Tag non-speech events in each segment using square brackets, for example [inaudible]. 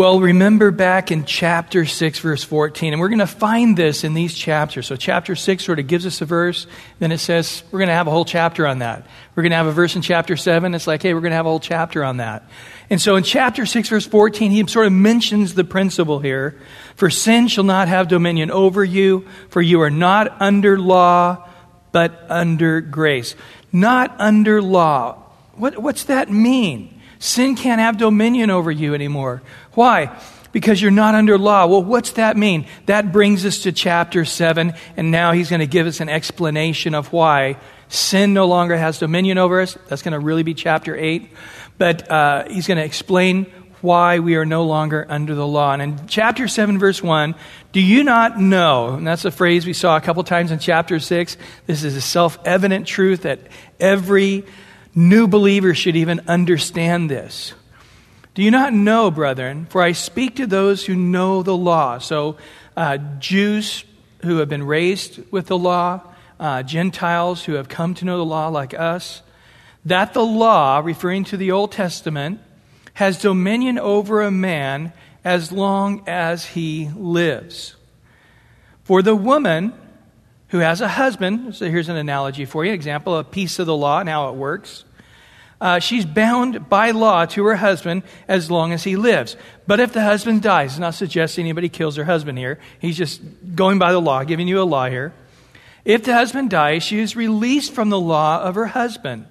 Well, remember back in chapter 6, verse 14, and we're going to find this in these chapters. So, chapter 6 sort of gives us a verse, then it says we're going to have a whole chapter on that. We're going to have a verse in chapter 7, it's like, hey, we're going to have a whole chapter on that. And so, in chapter 6, verse 14, he sort of mentions the principle here For sin shall not have dominion over you, for you are not under law, but under grace. Not under law. What, what's that mean? Sin can't have dominion over you anymore. Why? Because you're not under law. Well, what's that mean? That brings us to chapter 7, and now he's going to give us an explanation of why sin no longer has dominion over us. That's going to really be chapter 8. But uh, he's going to explain why we are no longer under the law. And in chapter 7, verse 1, do you not know? And that's a phrase we saw a couple times in chapter 6. This is a self evident truth that every New believer should even understand this. Do you not know, brethren? For I speak to those who know the law. So, uh, Jews who have been raised with the law, uh, Gentiles who have come to know the law like us, that the law, referring to the Old Testament, has dominion over a man as long as he lives. For the woman who has a husband, so here's an analogy for you, an example, a piece of the law and how it works. Uh, she's bound by law to her husband as long as he lives. But if the husband dies, not suggesting anybody kills her husband here, he's just going by the law, giving you a law here. If the husband dies, she is released from the law of her husband.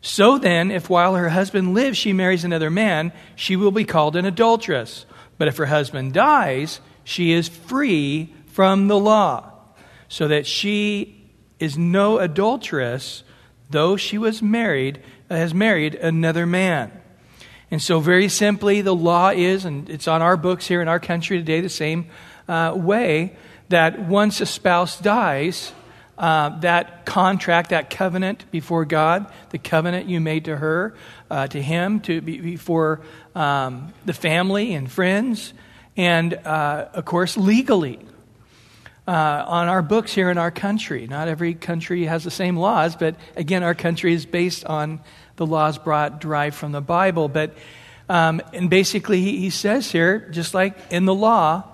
So then, if while her husband lives she marries another man, she will be called an adulteress. But if her husband dies, she is free from the law so that she is no adulteress, though she was married, has married another man. And so, very simply, the law is, and it's on our books here in our country today, the same uh, way that once a spouse dies, uh, that contract, that covenant before God, the covenant you made to her, uh, to him, to be, before um, the family and friends, and uh, of course, legally uh, on our books here in our country. Not every country has the same laws, but again, our country is based on the laws brought derived from the Bible. But um, and basically, he, he says here, just like in the law,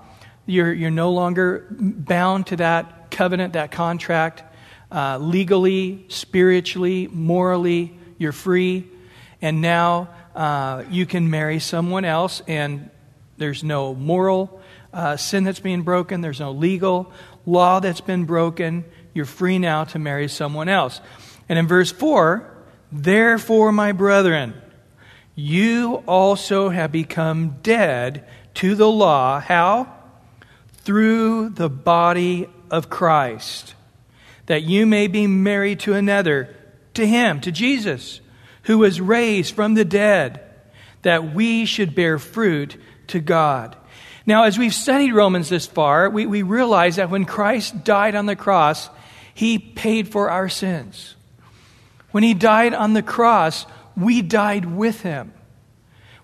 you're you're no longer bound to that covenant, that contract, uh, legally, spiritually, morally. You're free, and now uh, you can marry someone else, and there's no moral uh, sin that's being broken, there's no legal law that's been broken. You're free now to marry someone else. And in verse 4, therefore, my brethren, you also have become dead to the law. How? Through the body of Christ, that you may be married to another, to him, to Jesus, who was raised from the dead, that we should bear fruit to God. Now, as we've studied Romans this far, we, we realize that when Christ died on the cross, he paid for our sins. When he died on the cross, we died with him.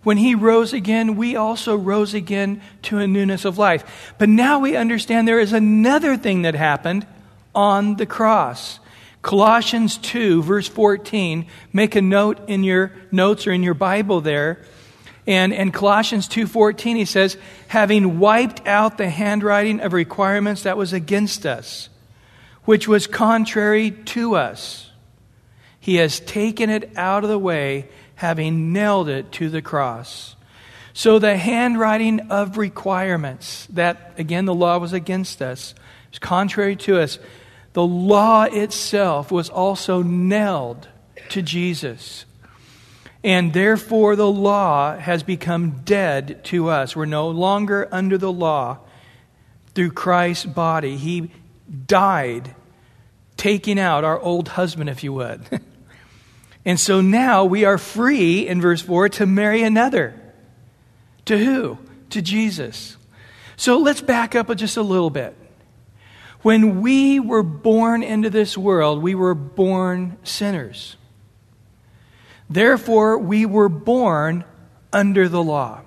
When he rose again, we also rose again to a newness of life. But now we understand there is another thing that happened on the cross. Colossians 2, verse 14. Make a note in your notes or in your Bible there. And in Colossians 2:14 he says, "Having wiped out the handwriting of requirements that was against us, which was contrary to us, he has taken it out of the way, having nailed it to the cross." So the handwriting of requirements that again the law was against us, was contrary to us. The law itself was also nailed to Jesus. And therefore, the law has become dead to us. We're no longer under the law through Christ's body. He died, taking out our old husband, if you would. [laughs] and so now we are free, in verse 4, to marry another. To who? To Jesus. So let's back up just a little bit. When we were born into this world, we were born sinners. Therefore, we were born under the law.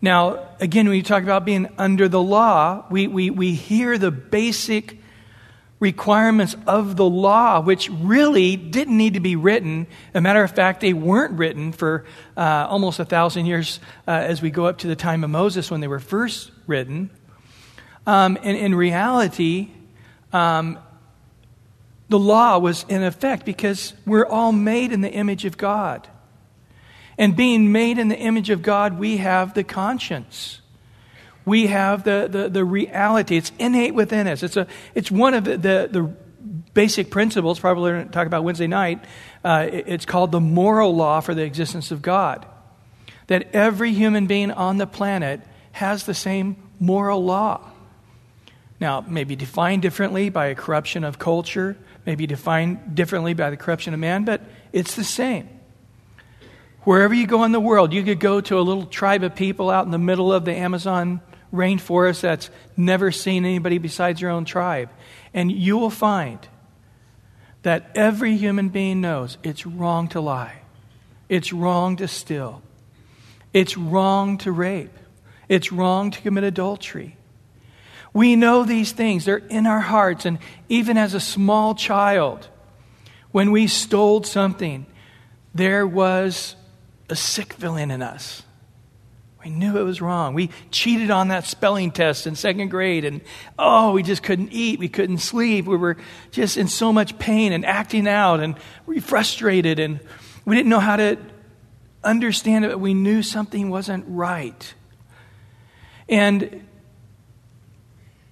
Now, again, when you talk about being under the law, we, we, we hear the basic requirements of the law, which really didn't need to be written. As a matter of fact, they weren't written for uh, almost a thousand years uh, as we go up to the time of Moses when they were first written. Um, and in reality, um, the law was in effect because we're all made in the image of God. And being made in the image of God, we have the conscience. We have the, the, the reality. It's innate within us. It's, a, it's one of the, the, the basic principles, probably we're going to talk about Wednesday night. Uh, it's called the moral law for the existence of God. That every human being on the planet has the same moral law. Now, maybe defined differently by a corruption of culture, maybe defined differently by the corruption of man, but it's the same. Wherever you go in the world, you could go to a little tribe of people out in the middle of the Amazon rainforest that's never seen anybody besides your own tribe. And you will find that every human being knows it's wrong to lie, it's wrong to steal, it's wrong to rape, it's wrong to commit adultery. We know these things, they're in our hearts. And even as a small child, when we stole something, there was a sick villain in us. We knew it was wrong. We cheated on that spelling test in second grade, and oh, we just couldn't eat. We couldn't sleep. We were just in so much pain and acting out, and we frustrated, and we didn't know how to understand it, but we knew something wasn't right. And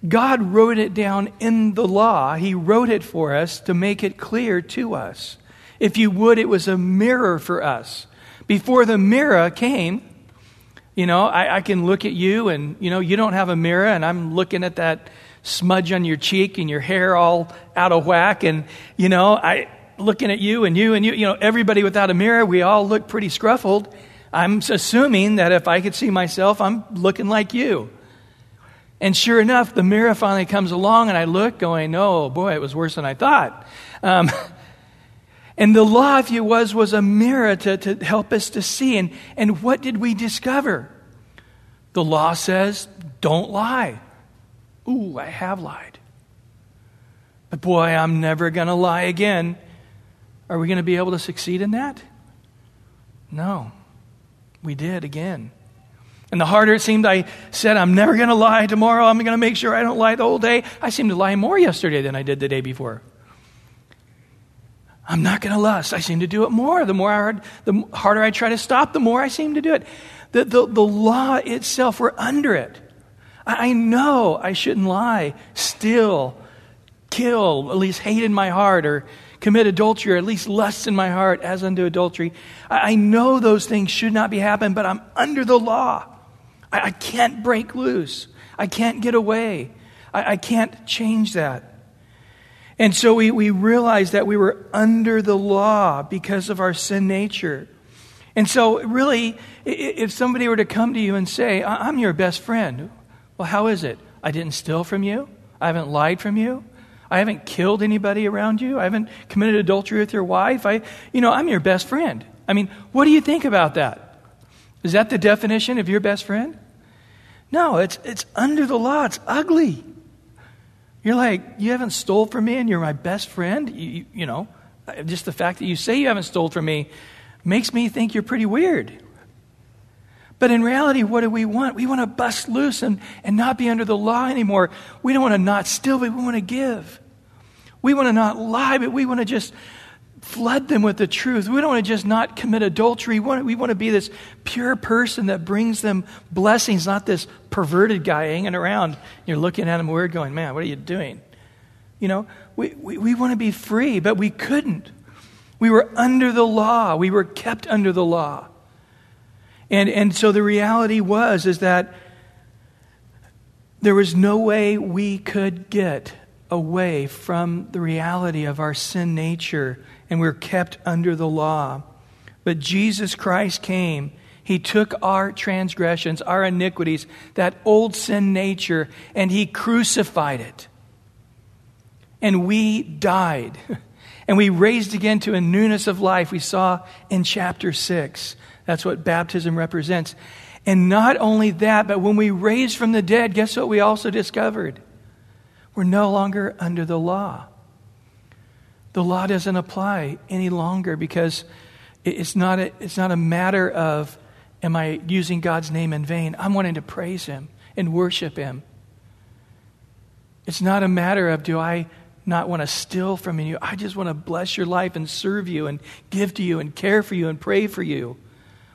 God wrote it down in the law. He wrote it for us to make it clear to us. If you would, it was a mirror for us. Before the mirror came, you know, I, I, can look at you and, you know, you don't have a mirror and I'm looking at that smudge on your cheek and your hair all out of whack. And, you know, I looking at you and you and you, you know, everybody without a mirror, we all look pretty scruffled. I'm assuming that if I could see myself, I'm looking like you. And sure enough, the mirror finally comes along and I look going, oh boy, it was worse than I thought. Um, [laughs] And the law, if you was, was a mirror to, to help us to see. And, and what did we discover? The law says, don't lie. Ooh, I have lied. But boy, I'm never going to lie again. Are we going to be able to succeed in that? No. We did again. And the harder it seemed I said, I'm never going to lie tomorrow, I'm going to make sure I don't lie the whole day, I seemed to lie more yesterday than I did the day before. I'm not going to lust. I seem to do it more. The more I heard, the harder I try to stop, the more I seem to do it. The, the, the law itself, we're under it. I, I know I shouldn't lie, steal, kill, at least hate in my heart, or commit adultery, or at least lust in my heart as unto adultery. I, I know those things should not be happening, but I'm under the law. I, I can't break loose. I can't get away. I, I can't change that. And so we, we realized that we were under the law because of our sin nature. And so, really, if somebody were to come to you and say, I'm your best friend, well, how is it? I didn't steal from you. I haven't lied from you. I haven't killed anybody around you. I haven't committed adultery with your wife. I, you know, I'm your best friend. I mean, what do you think about that? Is that the definition of your best friend? No, it's, it's under the law. It's ugly. You're like, you haven't stole from me and you're my best friend? You, you, you, know, just the fact that you say you haven't stole from me makes me think you're pretty weird. But in reality, what do we want? We want to bust loose and, and not be under the law anymore. We don't want to not steal, but we want to give. We want to not lie, but we want to just flood them with the truth. We don't want to just not commit adultery. We want, we want to be this pure person that brings them blessings, not this perverted guy hanging around. You're looking at him weird, going, man, what are you doing? You know, we, we, we want to be free, but we couldn't. We were under the law. We were kept under the law. And, and so the reality was is that there was no way we could get away from the reality of our sin nature and we're kept under the law. But Jesus Christ came. He took our transgressions, our iniquities, that old sin nature, and He crucified it. And we died. [laughs] And we raised again to a newness of life we saw in chapter 6. That's what baptism represents. And not only that, but when we raised from the dead, guess what we also discovered? We're no longer under the law. The law doesn't apply any longer because it's not a, it's not a matter of am I using God's name in vain? I'm wanting to praise Him and worship Him. It's not a matter of do I not want to steal from you. I just want to bless your life and serve you and give to you and care for you and pray for you.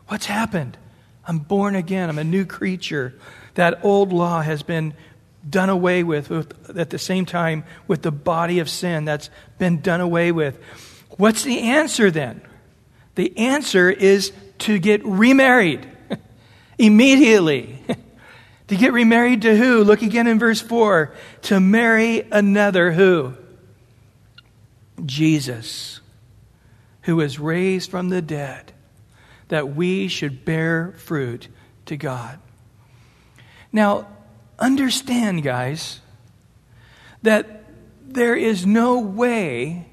What's happened? I'm born again. I'm a new creature. That old law has been done away with, with, at the same time with the body of sin that's been done away with. What's the answer then? The answer is to get remarried [laughs] immediately. [laughs] to get remarried to who? Look again in verse 4. To marry another who? Jesus, who was raised from the dead, that we should bear fruit to God. Now, understand, guys, that there is no way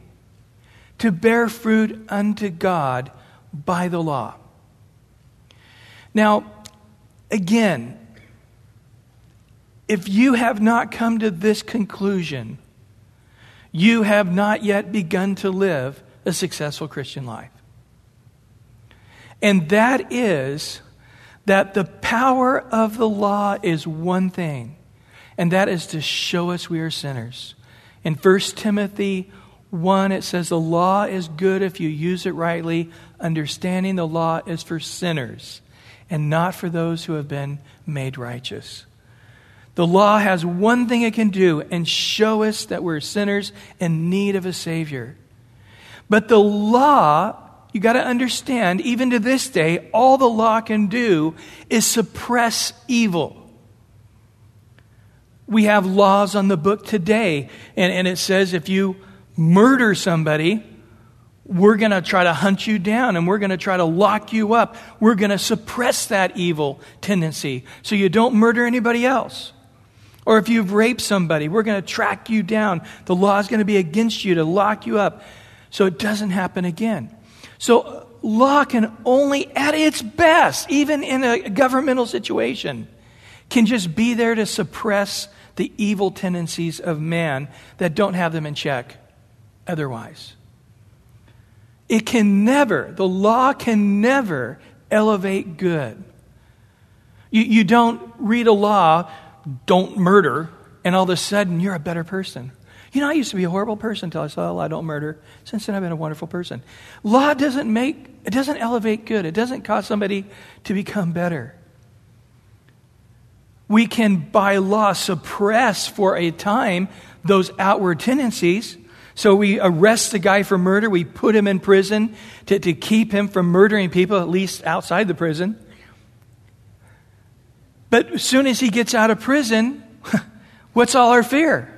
to bear fruit unto God by the law. Now, again, if you have not come to this conclusion, you have not yet begun to live a successful Christian life. And that is that the power of the law is one thing, and that is to show us we are sinners. In 1 Timothy 1, it says, The law is good if you use it rightly. Understanding the law is for sinners and not for those who have been made righteous. The law has one thing it can do and show us that we're sinners in need of a Savior. But the law you got to understand, even to this day, all the law can do is suppress evil. We have laws on the book today, and, and it says if you murder somebody, we're going to try to hunt you down and we're going to try to lock you up. We're going to suppress that evil tendency so you don't murder anybody else. Or if you've raped somebody, we're going to track you down. The law is going to be against you to lock you up so it doesn't happen again. So law can only, at its best, even in a governmental situation, can just be there to suppress the evil tendencies of man that don't have them in check otherwise. It can never, the law can never elevate good. You, you don't read a law, don't murder, and all of a sudden you're a better person. You know, I used to be a horrible person until I saw oh, I don't murder. Since then, I've been a wonderful person. Law doesn't make, it doesn't elevate good. It doesn't cause somebody to become better. We can, by law, suppress for a time those outward tendencies. So we arrest the guy for murder. We put him in prison to, to keep him from murdering people, at least outside the prison. But as soon as he gets out of prison, [laughs] what's all our fear?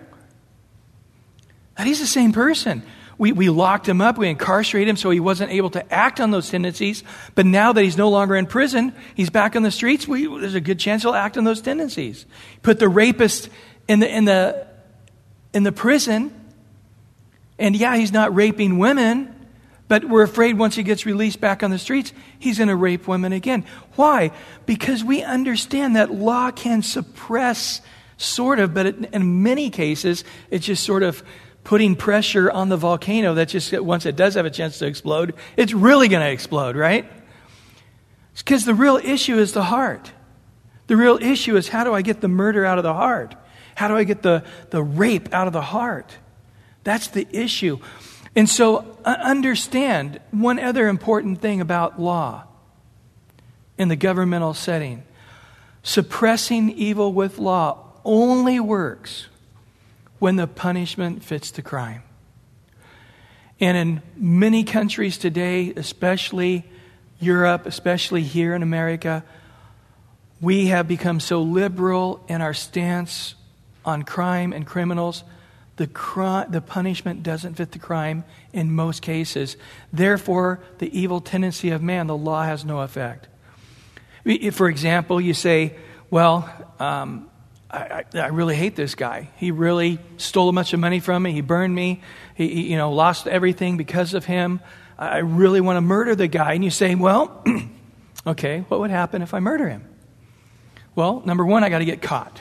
That he's the same person. We, we locked him up, we incarcerated him so he wasn't able to act on those tendencies. But now that he's no longer in prison, he's back on the streets, we, there's a good chance he'll act on those tendencies. Put the rapist in the, in, the, in the prison, and yeah, he's not raping women, but we're afraid once he gets released back on the streets, he's going to rape women again. Why? Because we understand that law can suppress, sort of, but it, in many cases, it's just sort of putting pressure on the volcano that just once it does have a chance to explode, it's really going to explode, right? Because the real issue is the heart. The real issue is how do I get the murder out of the heart? How do I get the, the rape out of the heart? That's the issue. And so uh, understand one other important thing about law in the governmental setting. Suppressing evil with law only works when the punishment fits the crime. And in many countries today, especially Europe, especially here in America, we have become so liberal in our stance on crime and criminals. The, cri- the punishment doesn't fit the crime in most cases. Therefore, the evil tendency of man, the law has no effect. For example, you say, well, um, I, I, I, really hate this guy. He really stole a bunch of money from me. He burned me. He, he you know, lost everything because of him. I really want to murder the guy. And you say, well, [clears throat] okay, what would happen if I murder him? Well, number one, I got to get caught.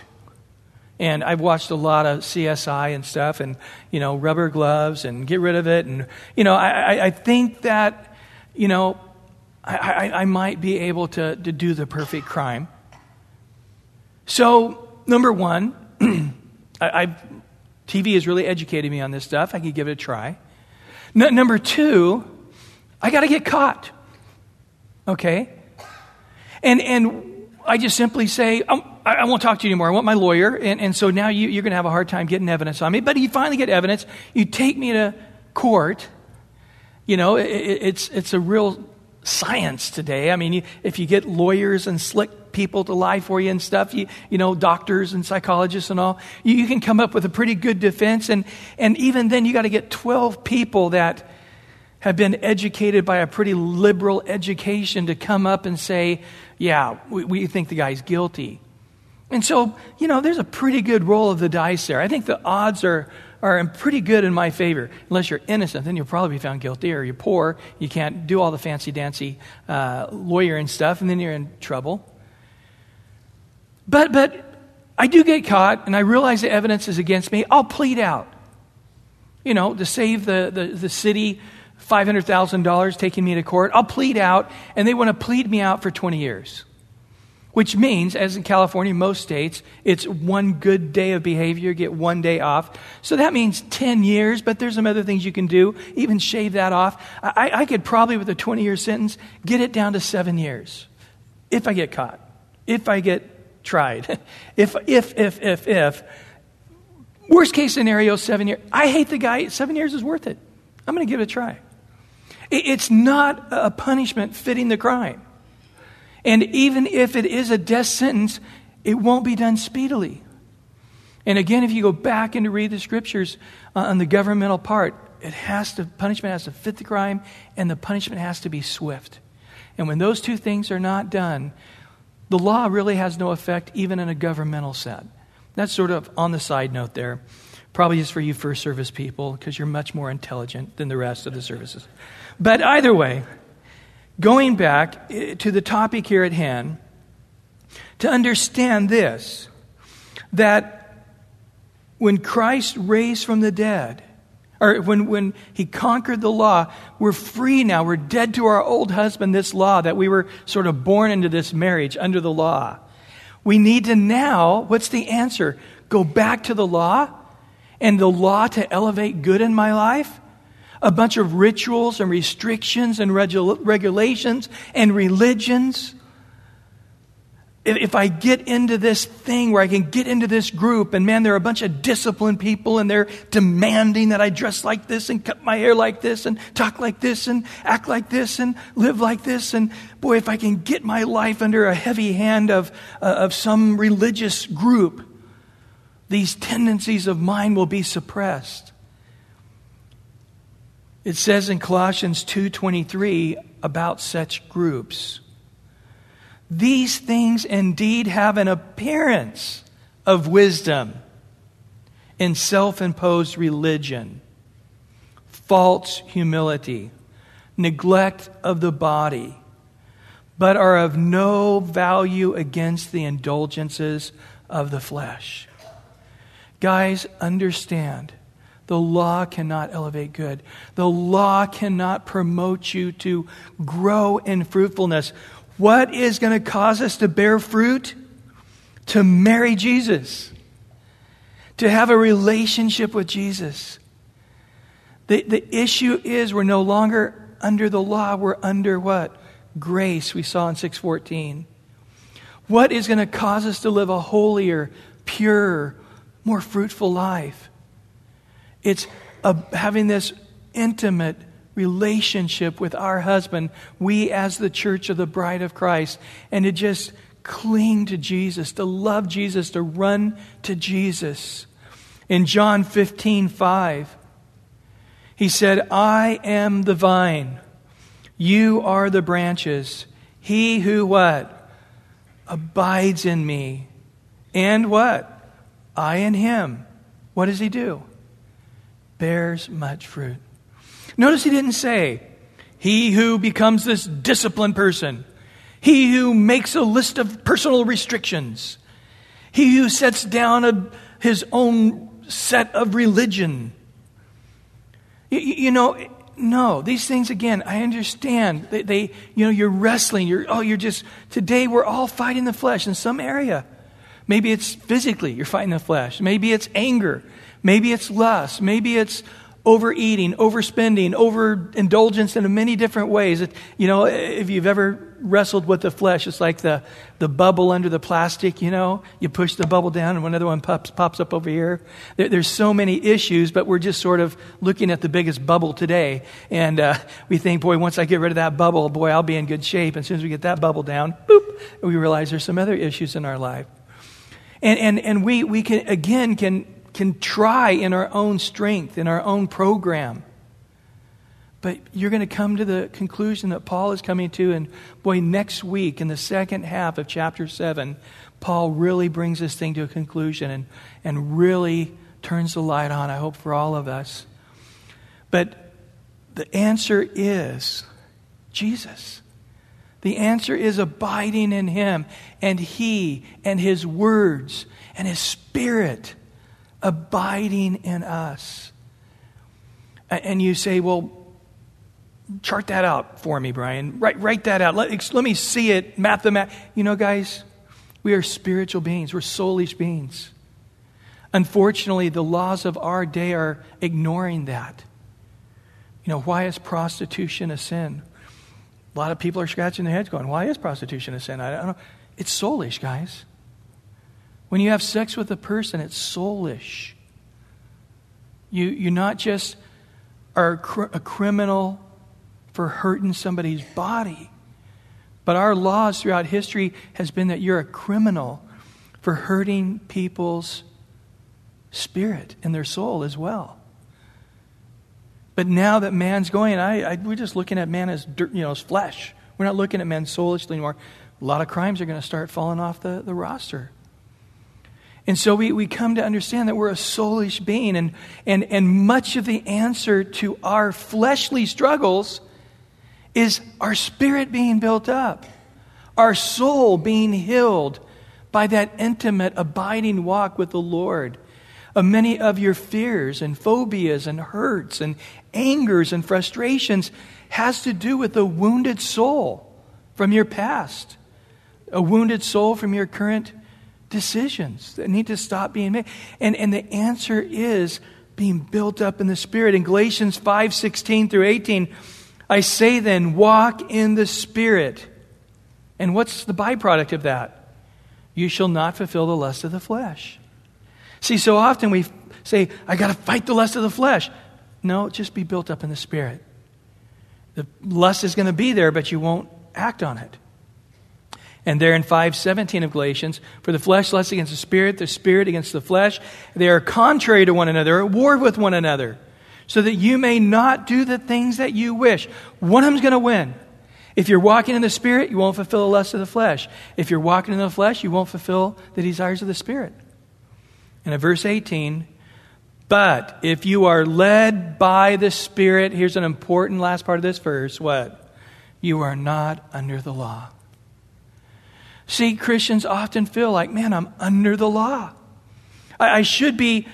And I've watched a lot of CSI and stuff and, you know, rubber gloves and get rid of it. And, you know, I, I think that, you know, I, I, I might be able to, to do the perfect crime. So, number one, [clears throat] I, I've, TV has really educated me on this stuff. I could give it a try. Number two, I got to get caught. Okay? And, and I just simply say, um, I, I, won't talk to you anymore. I want my lawyer. And, and so now you, you're going to have a hard time getting evidence on me. But you finally get evidence. You take me to court. You know, it, it's, it's a real science today. I mean, you, if you get lawyers and slick people to lie for you and stuff, you, you know, doctors and psychologists and all, you, you can come up with a pretty good defense. And, and even then, you got to get 12 people that have been educated by a pretty liberal education to come up and say, yeah, we, we think the guy's guilty. And so, you know, there's a pretty good roll of the dice there. I think the odds are, are pretty good in my favor. Unless you're innocent, then you'll probably be found guilty, or you're poor, you can't do all the fancy dancy uh, lawyer and stuff, and then you're in trouble. But, but I do get caught, and I realize the evidence is against me. I'll plead out. You know, to save the, the, the city $500,000 taking me to court. I'll plead out, and they want to plead me out for 20 years. Which means, as in California, most states, it's one good day of behavior, get one day off. So that means 10 years, but there's some other things you can do, even shave that off. I, I could probably, with a 20 year sentence, get it down to seven years if I get caught, if I get tried, [laughs] if, if, if, if, if. Worst case scenario, seven years. I hate the guy, seven years is worth it. I'm going to give it a try. It's not a punishment fitting the crime. And even if it is a death sentence, it won't be done speedily. And again, if you go back and read the scriptures uh, on the governmental part, it has to punishment has to fit the crime, and the punishment has to be swift. And when those two things are not done, the law really has no effect, even in a governmental set. That's sort of on the side note there. Probably is for you first service people because you're much more intelligent than the rest of the services. But either way, going back eh, to the topic here at hand, to understand this that when Christ raised from the dead, or when, when he conquered the law, we're free now. We're dead to our old husband, this law, that we were sort of born into this marriage under the law. We need to now, what's the answer? Go back to the law and the law to elevate good in my life? a bunch of rituals and restrictions and regulations and religions. If I get into this thing where I can get into this group, and man, there are a bunch of disciplined people, and they're demanding that I dress like this, and cut my hair like this, and talk like this, and act like this, and live like this. And boy, if I can get my life under a heavy hand of, uh, of some religious group, these tendencies of mine will be suppressed. It says in Colossians 2:23 about such groups. These things indeed have an appearance of wisdom in self-imposed religion, false humility, neglect of the body, but are of no value against the indulgences of the flesh. Guys, understand the law cannot elevate good. The law cannot promote you to grow in fruitfulness. What is going to cause us to bear fruit? To marry Jesus, to have a relationship with Jesus. The, the issue is we're no longer under the law, we're under what? Grace, we saw in 614. What is going to cause us to live a holier, purer, more fruitful life? It's a, having this intimate relationship with our husband, we as the church of the bride of Christ, and to just cling to Jesus, to love Jesus, to run to Jesus. In John 15, 5, he said, I am the vine, you are the branches. He who what? Abides in me. And what? I in him. What does he do? bears much fruit. Notice he didn't say, he who becomes this disciplined person, he who makes a list of personal restrictions, he who sets down a, his own set of religion. You, you know, no, these things again, I understand. They, they, you know, you're wrestling. You're, oh, you're just, today we're all fighting the flesh in some area. Maybe it's physically, you're fighting the flesh. Maybe it's anger. Maybe it's lust. Maybe it's overeating, overspending, overindulgence in many different ways. It, you know, if you've ever wrestled with the flesh, it's like the, the bubble under the plastic, you know. You push the bubble down and another one pops, pops up over here. There, there's so many issues, but we're just sort of looking at the biggest bubble today. And uh, we think, boy, once I get rid of that bubble, boy, I'll be in good shape. And as soon as we get that bubble down, boop, we realize there's some other issues in our life. And, and, and we, we can, again, can can try in our own strength, in our own program. But you're going to come to the conclusion that Paul is coming to. And boy, next week, in the second half of chapter 7, Paul really brings this thing to a conclusion and, and really turns the light on, I hope, for all of us. But the answer is Jesus. The answer is abiding in Him and He and His words and His Spirit abiding in us. And you say, well, chart that out for me, Brian. Write, write that out. Let, let me see it, out. You know, guys, we are spiritual beings, we're soulish beings. Unfortunately, the laws of our day are ignoring that. You know, why is prostitution a sin? A lot of people are scratching their heads going, why is prostitution a sin? I don't know. It's soulish, guys. When you have sex with a person, it's soulish. You, you not just are a criminal for hurting somebody's body, but our laws throughout history has been that you're a criminal for hurting people's spirit and their soul as well. But now that man's going, I, I, we're just looking at man as dirt, you know, as flesh. We're not looking at man soulishly anymore. A lot of crimes are going to start falling off the, the roster. And so we, we come to understand that we're a soulish being, and, and, and much of the answer to our fleshly struggles is our spirit being built up, our soul being healed by that intimate, abiding walk with the Lord. Of many of your fears and phobias and hurts and angers and frustrations has to do with a wounded soul from your past, a wounded soul from your current decisions that need to stop being made. And, and the answer is being built up in the Spirit. In Galatians 5 16 through 18, I say then, walk in the Spirit. And what's the byproduct of that? You shall not fulfill the lust of the flesh. See, so often we say, I got to fight the lust of the flesh. No, just be built up in the Spirit. The lust is going to be there, but you won't act on it. And there in 517 of Galatians, for the flesh lusts against the spirit, the spirit against the flesh. They are contrary to one another, at war with one another, so that you may not do the things that you wish. One of them's going to win. If you're walking in the spirit, you won't fulfill the lust of the flesh. If you're walking in the flesh, you won't fulfill the desires of the spirit. And in verse 18, but if you are led by the spirit, here's an important last part of this verse what? You are not under the law. See, Christians often feel like, man, I'm under the law. I, I should be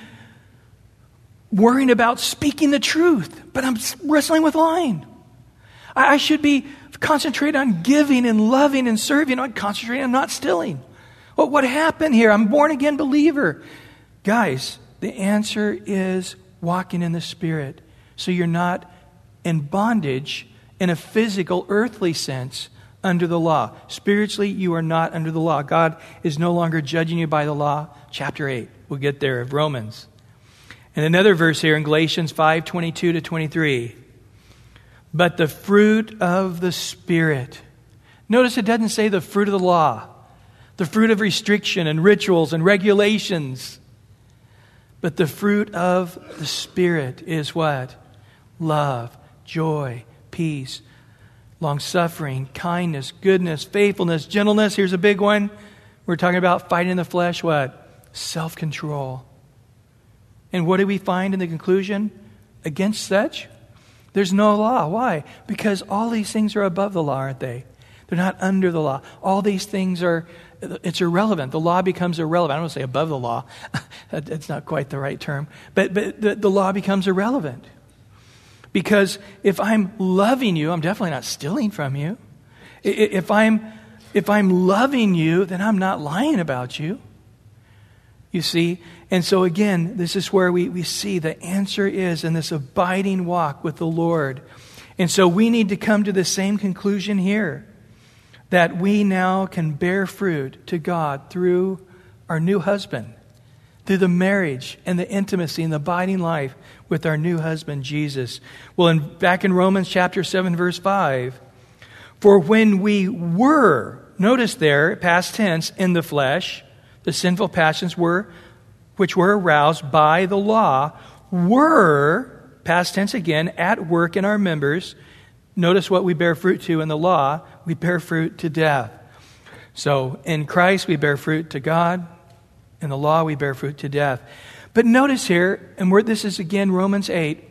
worrying about speaking the truth, but I'm wrestling with lying. I, I should be concentrating on giving and loving and serving. I'm concentrating on not stealing. Well, what happened here? I'm born again believer. Guys, the answer is walking in the Spirit. So you're not in bondage in a physical, earthly sense, under the law. Spiritually, you are not under the law. God is no longer judging you by the law. Chapter 8. We'll get there of Romans. And another verse here in Galatians 5 22 to 23. But the fruit of the Spirit. Notice it doesn't say the fruit of the law, the fruit of restriction and rituals and regulations. But the fruit of the Spirit is what? Love, joy, peace, long suffering, kindness, goodness, faithfulness, gentleness. Here's a big one. We're talking about fighting the flesh. What? Self control. And what do we find in the conclusion? Against such, there's no law. Why? Because all these things are above the law, aren't they? They're not under the law. All these things are, it's irrelevant. The law becomes irrelevant. I don't want to say above the law. [laughs] That's not quite the right term. But, but the, the law becomes irrelevant. Because if I'm loving you, I'm definitely not stealing from you. If I'm, if I'm loving you, then I'm not lying about you. You see? And so, again, this is where we, we see the answer is in this abiding walk with the Lord. And so, we need to come to the same conclusion here that we now can bear fruit to God through our new husband, through the marriage and the intimacy and the abiding life with our new husband, Jesus. Well, in, back in Romans chapter 7, verse 5, for when we were, notice there, past tense, in the flesh, the sinful passions were, which were aroused by the law, were, past tense again, at work in our members. Notice what we bear fruit to in the law. We bear fruit to death. So in Christ, we bear fruit to God. In the law, we bear fruit to death. But notice here, and this is again Romans 8,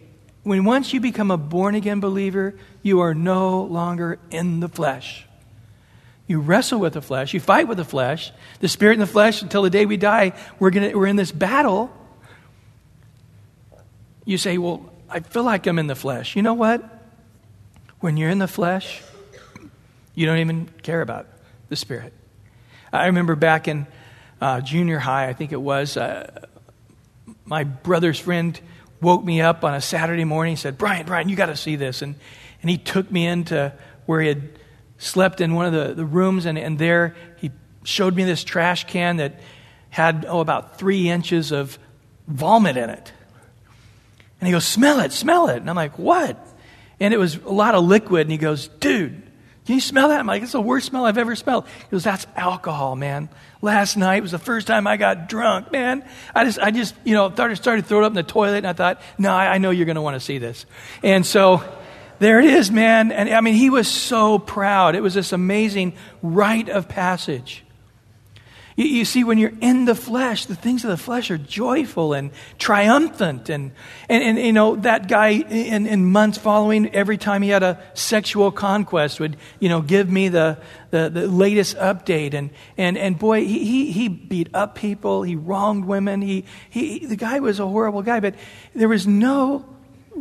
when once you become a born again believer, you are no longer in the flesh. You wrestle with the flesh. You fight with the flesh. The spirit and the flesh, until the day we die, we're, gonna, we're in this battle. You say, Well, I feel like I'm in the flesh. You know what? When you're in the flesh, you don't even care about the spirit. I remember back in uh, junior high, I think it was, uh, my brother's friend woke me up on a Saturday morning and said, Brian, Brian, you got to see this. And, and he took me into where he had slept in one of the, the rooms, and, and there he showed me this trash can that had, oh, about three inches of vomit in it. And he goes, Smell it, smell it. And I'm like, What? And it was a lot of liquid. And he goes, Dude, can you smell that? I'm like, It's the worst smell I've ever smelled. He goes, That's alcohol, man. Last night was the first time I got drunk, man. I just, I just, you know, started, started throwing up in the toilet, and I thought, No, I, I know you're going to want to see this. And so there it is, man. And I mean, he was so proud. It was this amazing rite of passage. You, you, see, when you're in the flesh, the things of the flesh are joyful and triumphant. And, and, and you know, that guy in, in months following, every time he had a sexual conquest, would, you know, give me the, the, the latest update. And, and, and boy, he, he, he beat up people, he wronged women. He, he, the guy was a horrible guy, but there was no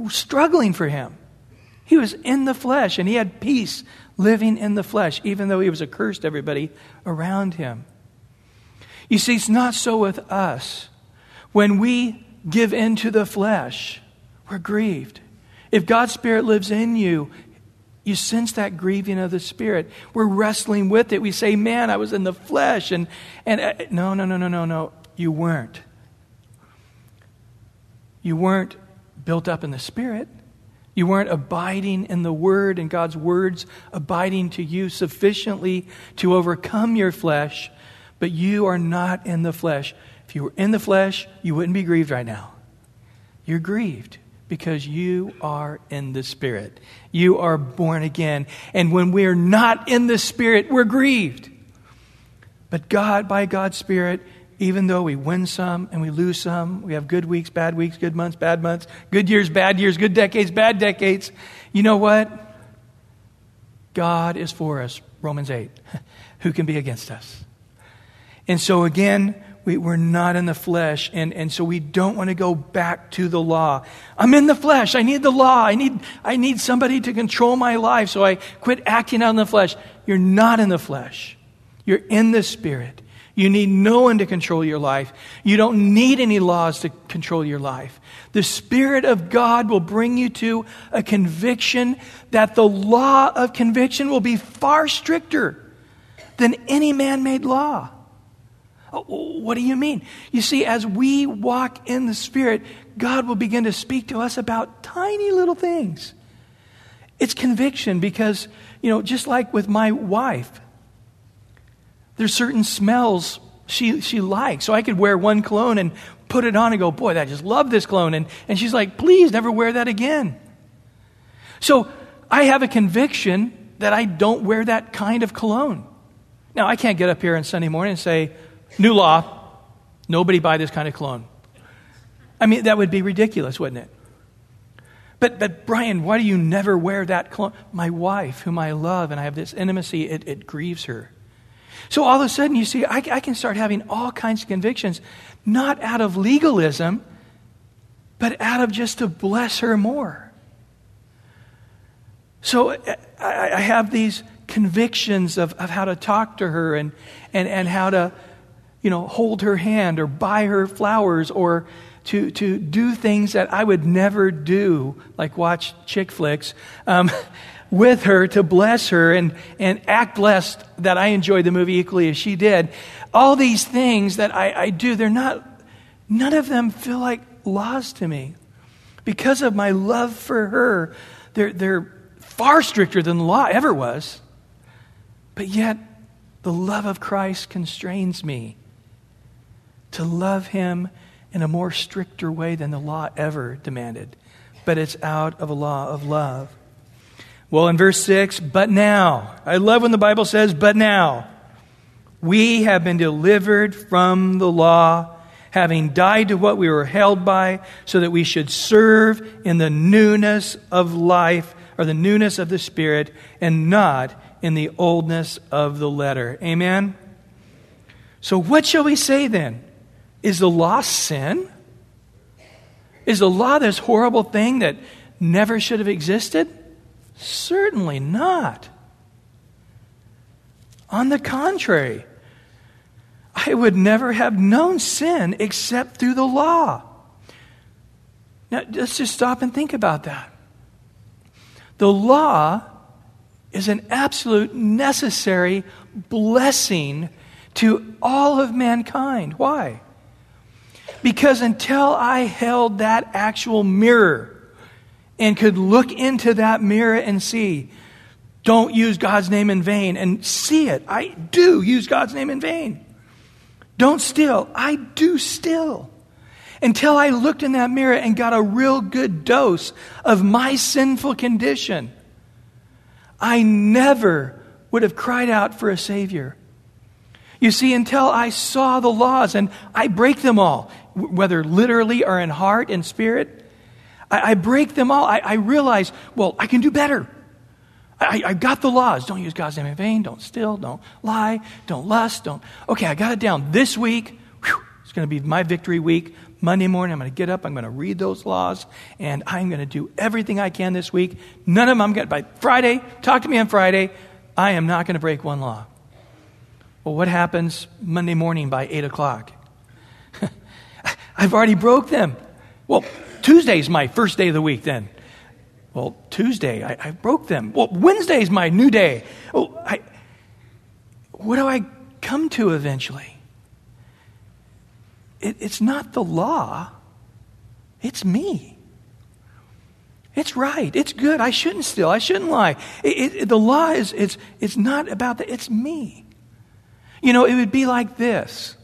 struggling for him. He was in the flesh and he had peace living in the flesh, even though he was accursed to everybody around him. You see, it's not so with us. When we give in to the flesh, we're grieved. If God's Spirit lives in you, you sense that grieving of the Spirit. We're wrestling with it. We say, Man, I was in the flesh. And, and uh, no, no, no, no, no, no. You weren't. You weren't built up in the Spirit. You weren't abiding in the Word and God's words abiding to you sufficiently to overcome your flesh, but you are not in the flesh. If you were in the flesh, you wouldn't be grieved right now. You're grieved because you are in the Spirit. You are born again. And when we're not in the Spirit, we're grieved. But God, by God's Spirit, even though we win some and we lose some, we have good weeks, bad weeks, good months, bad months, good years, bad years, good decades, bad decades. You know what? God is for us, Romans 8. [laughs] Who can be against us? And so again, we, we're not in the flesh, and, and so we don't want to go back to the law. I'm in the flesh. I need the law. I need, I need somebody to control my life, so I quit acting out in the flesh. You're not in the flesh. You're in the spirit. You need no one to control your life. You don't need any laws to control your life. The Spirit of God will bring you to a conviction that the law of conviction will be far stricter than any man made law. Oh, what do you mean? You see, as we walk in the Spirit, God will begin to speak to us about tiny little things. It's conviction because, you know, just like with my wife, there's certain smells she, she likes. So I could wear one cologne and put it on and go, boy, I just love this cologne. And, and she's like, please never wear that again. So I have a conviction that I don't wear that kind of cologne. Now, I can't get up here on Sunday morning and say, new law, nobody buy this kind of cologne. I mean, that would be ridiculous, wouldn't it? But, but Brian, why do you never wear that clothes? My wife, whom I love and I have this intimacy, it, it grieves her. So all of a sudden, you see, I, I can start having all kinds of convictions, not out of legalism, but out of just to bless her more. So uh, I, I have these convictions of, of how to talk to her and, and, and how to, you know, hold her hand or buy her flowers or to, to do things that I would never do, like watch chick flicks, um, [laughs] with her to bless her and, and act blessed that I enjoyed the movie equally as she did. All these things that I, I do, they're not, none of them feel like laws to me. Because of my love for her, they're, they're far stricter than the law ever was. But yet, the love of Christ constrains me to love him in a more stricter way than the law ever demanded. But it's out of a law of love. Well, in verse 6, but now, I love when the Bible says, but now, we have been delivered from the law, having died to what we were held by, so that we should serve in the newness of life, or the newness of the Spirit, and not in the oldness of the letter. Amen? So, what shall we say then? Is the law sin? Is the law this horrible thing that never should have existed? Certainly not. On the contrary, I would never have known sin except through the law. Now, let's just stop and think about that. The law is an absolute necessary blessing to all of mankind. Why? Because until I held that actual mirror and could look into that mirror and see, don't use God's name in vain, and see it, I do use God's name in vain. Don't steal, I do steal. Until I looked in that mirror and got a real good dose of my sinful condition, I never would have cried out for a Savior. You see, until I saw the laws and I break them all, whether literally or in heart and spirit, I, I break them all. I, I, realize, well, I can do better. I, I got the laws. Don't use God's name in vain. Don't steal. Don't lie. Don't lust. Don't. Okay, I got it down. This week, whew, it's going to be my victory week. Monday morning, I'm going to get up. I'm going to read those laws, and I'm going to do everything I can this week. None of them I'm going to. By Friday, talk to me on Friday. I am not going to break one law. Well, what happens Monday morning by 8 o'clock? I've already broke them. Well, Tuesday's my first day of the week then. Well, Tuesday, I, I broke them. Well, Wednesday's my new day. Oh, I, what do I come to eventually? It, it's not the law, it's me. It's right. It's good. I shouldn't steal. I shouldn't lie. It, it, the law is it's, it's not about that. It's me. You know, it would be like this.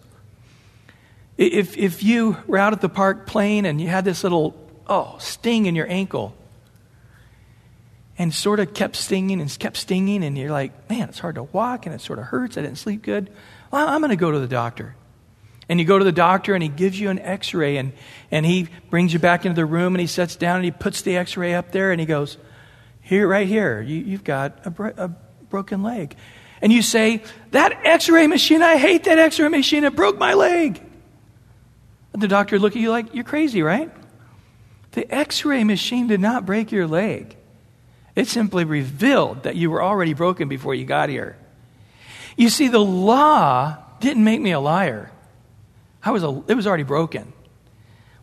If, if you were out at the park playing and you had this little, oh, sting in your ankle, and sort of kept stinging and kept stinging, and you're like, man, it's hard to walk and it sort of hurts. I didn't sleep good. Well, I'm going to go to the doctor. And you go to the doctor and he gives you an x ray and, and he brings you back into the room and he sits down and he puts the x ray up there and he goes, Here, right here, you, have got a, bro- a broken leg and you say, That x ray machine, I hate that x ray machine, it broke my leg. The doctor look at you like, You're crazy, right? The x ray machine did not break your leg, it simply revealed that you were already broken before you got here. You see, the law didn't make me a liar. I was a, it was already broken.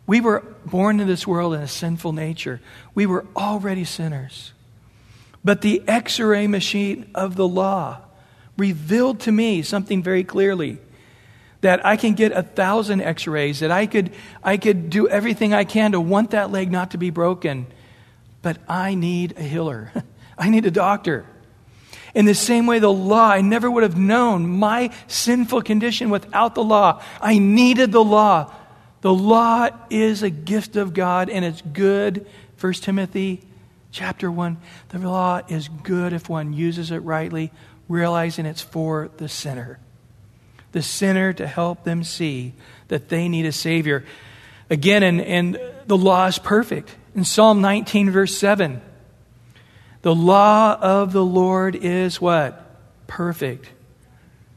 We were born into this world in a sinful nature. We were already sinners. But the x ray machine of the law revealed to me something very clearly that I can get a thousand x rays, that I could, I could do everything I can to want that leg not to be broken. But I need a healer, [laughs] I need a doctor. In the same way, the law, I never would have known my sinful condition without the law. I needed the law. The law is a gift of God and it's good. 1 Timothy chapter 1. The law is good if one uses it rightly realizing it's for the sinner. The sinner to help them see that they need a Savior. Again, and, and the law is perfect. In Psalm 19, verse 7, the law of the Lord is what? Perfect,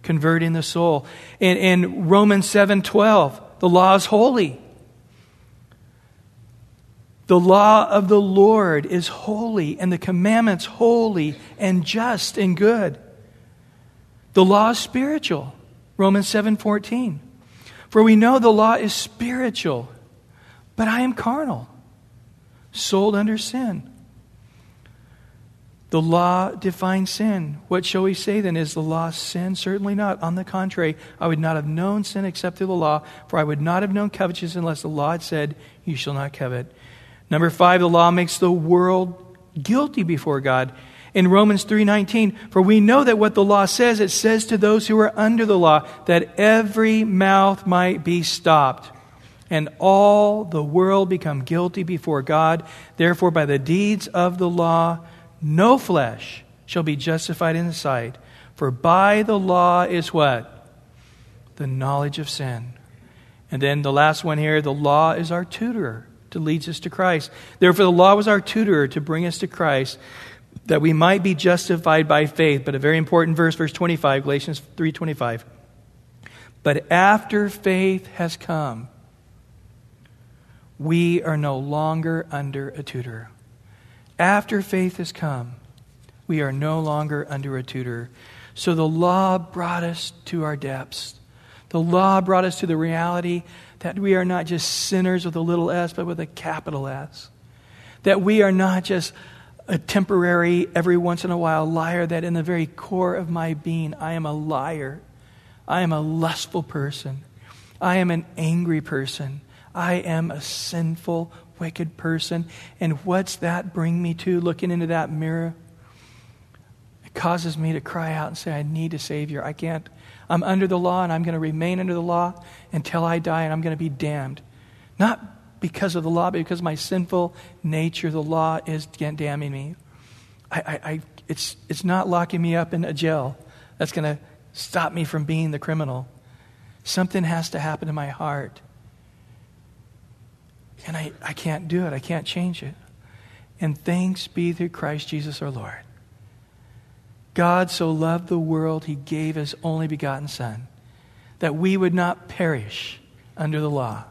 converting the soul. And, in Romans 7, 12, the law is holy. The law of the Lord is holy, and the commandments holy and just and good. The law is spiritual. Romans 7:14. For we know the law is spiritual, but I am carnal, sold under sin. The law defines sin. What shall we say then? Is the law sin? Certainly not. On the contrary, I would not have known sin except through the law, for I would not have known covetousness unless the law had said, You shall not covet. Number five, the law makes the world guilty before God in Romans 3:19, for we know that what the law says, it says to those who are under the law that every mouth might be stopped and all the world become guilty before God. Therefore by the deeds of the law no flesh shall be justified in sight, for by the law is what? The knowledge of sin. And then the last one here, the law is our tutor to lead us to Christ. Therefore the law was our tutor to bring us to Christ that we might be justified by faith. But a very important verse, verse 25, Galatians 3:25. But after faith has come, we are no longer under a tutor. After faith has come, we are no longer under a tutor. So the law brought us to our depths. The law brought us to the reality that we are not just sinners with a little s, but with a capital S. That we are not just a temporary, every once in a while liar, that in the very core of my being, I am a liar. I am a lustful person. I am an angry person. I am a sinful, wicked person. And what's that bring me to looking into that mirror? It causes me to cry out and say, I need a Savior. I can't. I'm under the law and I'm going to remain under the law until I die and I'm going to be damned. Not because of the law, but because of my sinful nature, the law is damning me. I, I, I, it's, it's not locking me up in a jail that's going to stop me from being the criminal. Something has to happen in my heart. And I, I can't do it, I can't change it. And thanks be to Christ Jesus our Lord. God so loved the world, he gave his only begotten Son, that we would not perish under the law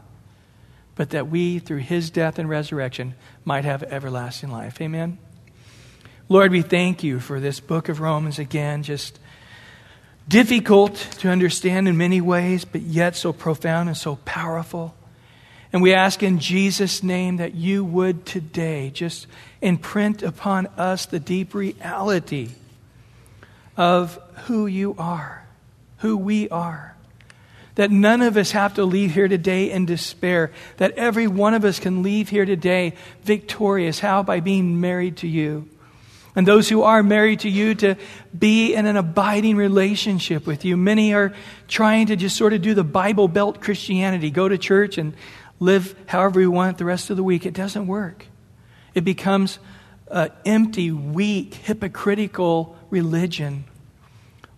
but that we, through his death and resurrection, might have everlasting life. Amen. Lord, we thank you for this book of Romans again, just difficult to understand in many ways, but yet so profound and so powerful. And we ask in Jesus' name that you would today just imprint upon us the deep reality of who you are, who we are that none of us have to leave here today in despair. That every one of us can leave here today victorious. How? By being married to you. And those who are married to you to be in an abiding relationship with you. Many are trying to just sort of do the Bible Belt Christianity, go to church and live however we want the rest of the week. It doesn't work. It becomes an empty, weak, hypocritical religion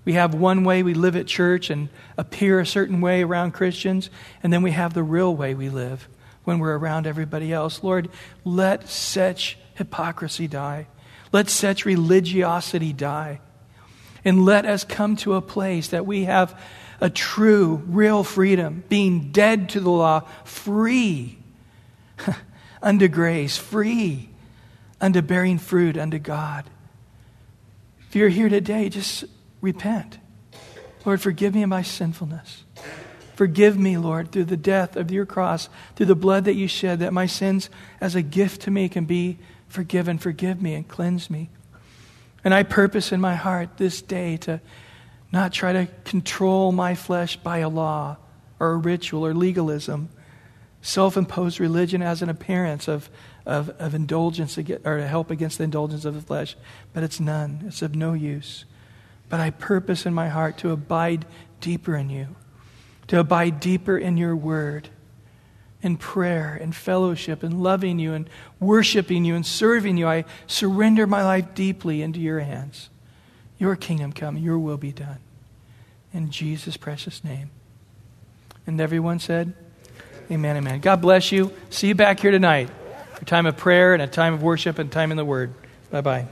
we have one way we live at church and appear a certain way around Christians, and then we have the real way we live when we're around everybody else. Lord, let such hypocrisy die. Let such religiosity die. And let us come to a place that we have a true, real freedom, being dead to the law, free [laughs] unto grace, free unto bearing fruit unto God. If you're here today, just repent. Lord, forgive me of my sinfulness. Forgive me, Lord, through the death of your cross, through the blood that you shed, that my sins as a gift to me can be forgiven. Forgive me and cleanse me. And I purpose in my heart this day to not try to control my flesh by a law or a ritual or legalism, self imposed religion as an appearance of, of, of indulgence or to help against the indulgence of the flesh. But it's none, it's of no use. But I purpose in my heart to abide deeper in you, to abide deeper in your word, in prayer, in fellowship, in loving you, and worshiping you, and serving you. I surrender my life deeply into your hands. Your kingdom come, your will be done. In Jesus' precious name. And everyone said, Amen, amen. God bless you. See you back here tonight. a time of prayer and a time of worship and time in the Word. Bye bye.